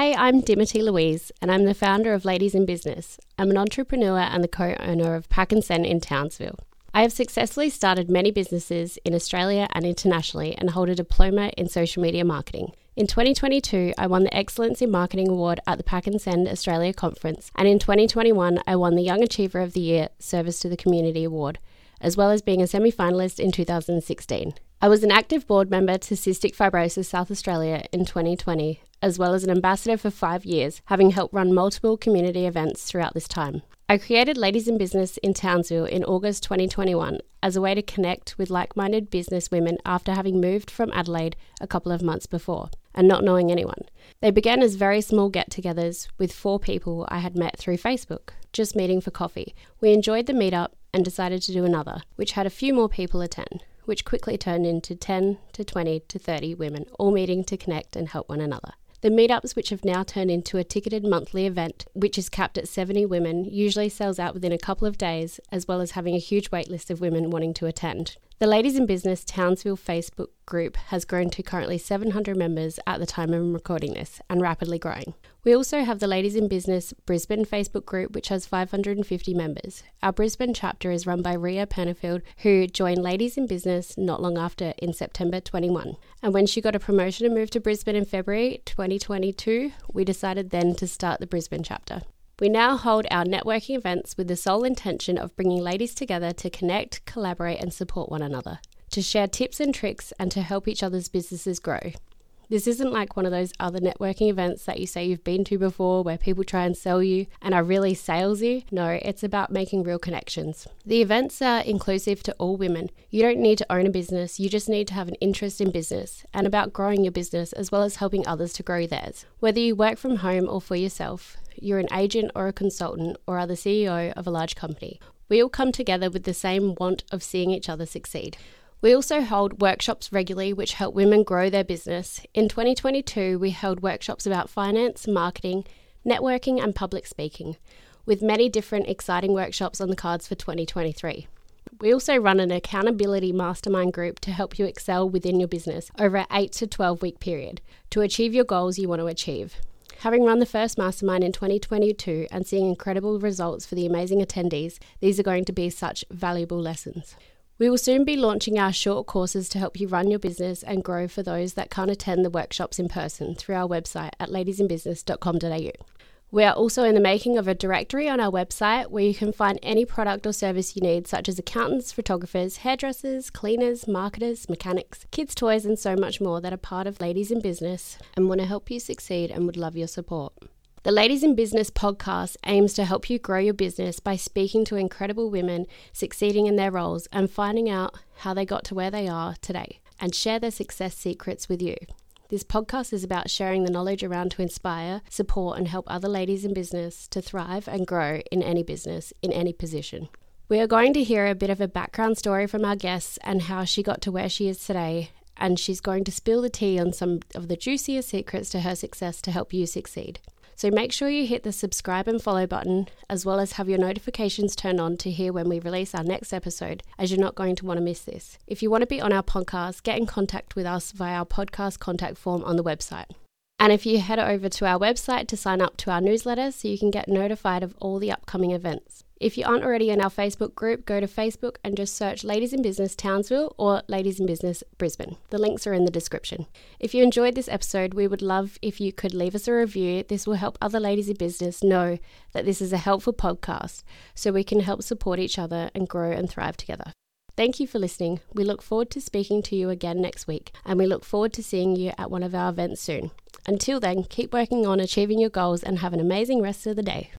Hey, I'm Dimity Louise, and I'm the founder of Ladies in Business. I'm an entrepreneur and the co owner of Pack and Send in Townsville. I have successfully started many businesses in Australia and internationally and hold a diploma in social media marketing. In 2022, I won the Excellence in Marketing Award at the Pack and Send Australia Conference, and in 2021, I won the Young Achiever of the Year Service to the Community Award, as well as being a semi finalist in 2016. I was an active board member to Cystic Fibrosis South Australia in 2020, as well as an ambassador for five years, having helped run multiple community events throughout this time. I created Ladies in Business in Townsville in August 2021 as a way to connect with like minded business women after having moved from Adelaide a couple of months before and not knowing anyone. They began as very small get togethers with four people I had met through Facebook, just meeting for coffee. We enjoyed the meetup and decided to do another, which had a few more people attend, which quickly turned into 10 to 20 to 30 women all meeting to connect and help one another. The meetups, which have now turned into a ticketed monthly event, which is capped at 70 women, usually sells out within a couple of days, as well as having a huge waitlist of women wanting to attend. The Ladies in Business Townsville Facebook group has grown to currently 700 members at the time of recording this and rapidly growing. We also have the Ladies in Business Brisbane Facebook group, which has 550 members. Our Brisbane chapter is run by Ria Pennerfield, who joined Ladies in Business not long after in September 21. And when she got a promotion and moved to Brisbane in February 2022, we decided then to start the Brisbane chapter. We now hold our networking events with the sole intention of bringing ladies together to connect, collaborate, and support one another, to share tips and tricks, and to help each other's businesses grow. This isn't like one of those other networking events that you say you've been to before where people try and sell you and are really salesy. No, it's about making real connections. The events are inclusive to all women. You don't need to own a business, you just need to have an interest in business and about growing your business as well as helping others to grow theirs. Whether you work from home or for yourself, you're an agent or a consultant or are the CEO of a large company. We all come together with the same want of seeing each other succeed. We also hold workshops regularly which help women grow their business. In 2022, we held workshops about finance, marketing, networking, and public speaking, with many different exciting workshops on the cards for 2023. We also run an accountability mastermind group to help you excel within your business over an 8 to 12 week period to achieve your goals you want to achieve. Having run the first mastermind in 2022 and seeing incredible results for the amazing attendees, these are going to be such valuable lessons. We will soon be launching our short courses to help you run your business and grow for those that can't attend the workshops in person through our website at ladiesinbusiness.com.au. We are also in the making of a directory on our website where you can find any product or service you need, such as accountants, photographers, hairdressers, cleaners, marketers, mechanics, kids' toys, and so much more that are part of Ladies in Business and want to help you succeed and would love your support. The Ladies in Business podcast aims to help you grow your business by speaking to incredible women succeeding in their roles and finding out how they got to where they are today and share their success secrets with you. This podcast is about sharing the knowledge around to inspire, support, and help other ladies in business to thrive and grow in any business, in any position. We are going to hear a bit of a background story from our guests and how she got to where she is today, and she's going to spill the tea on some of the juiciest secrets to her success to help you succeed. So make sure you hit the subscribe and follow button, as well as have your notifications turned on to hear when we release our next episode, as you're not going to want to miss this. If you want to be on our podcast, get in contact with us via our podcast contact form on the website. And if you head over to our website to sign up to our newsletter so you can get notified of all the upcoming events. If you aren't already in our Facebook group, go to Facebook and just search Ladies in Business Townsville or Ladies in Business Brisbane. The links are in the description. If you enjoyed this episode, we would love if you could leave us a review. This will help other ladies in business know that this is a helpful podcast so we can help support each other and grow and thrive together. Thank you for listening. We look forward to speaking to you again next week, and we look forward to seeing you at one of our events soon. Until then, keep working on achieving your goals and have an amazing rest of the day.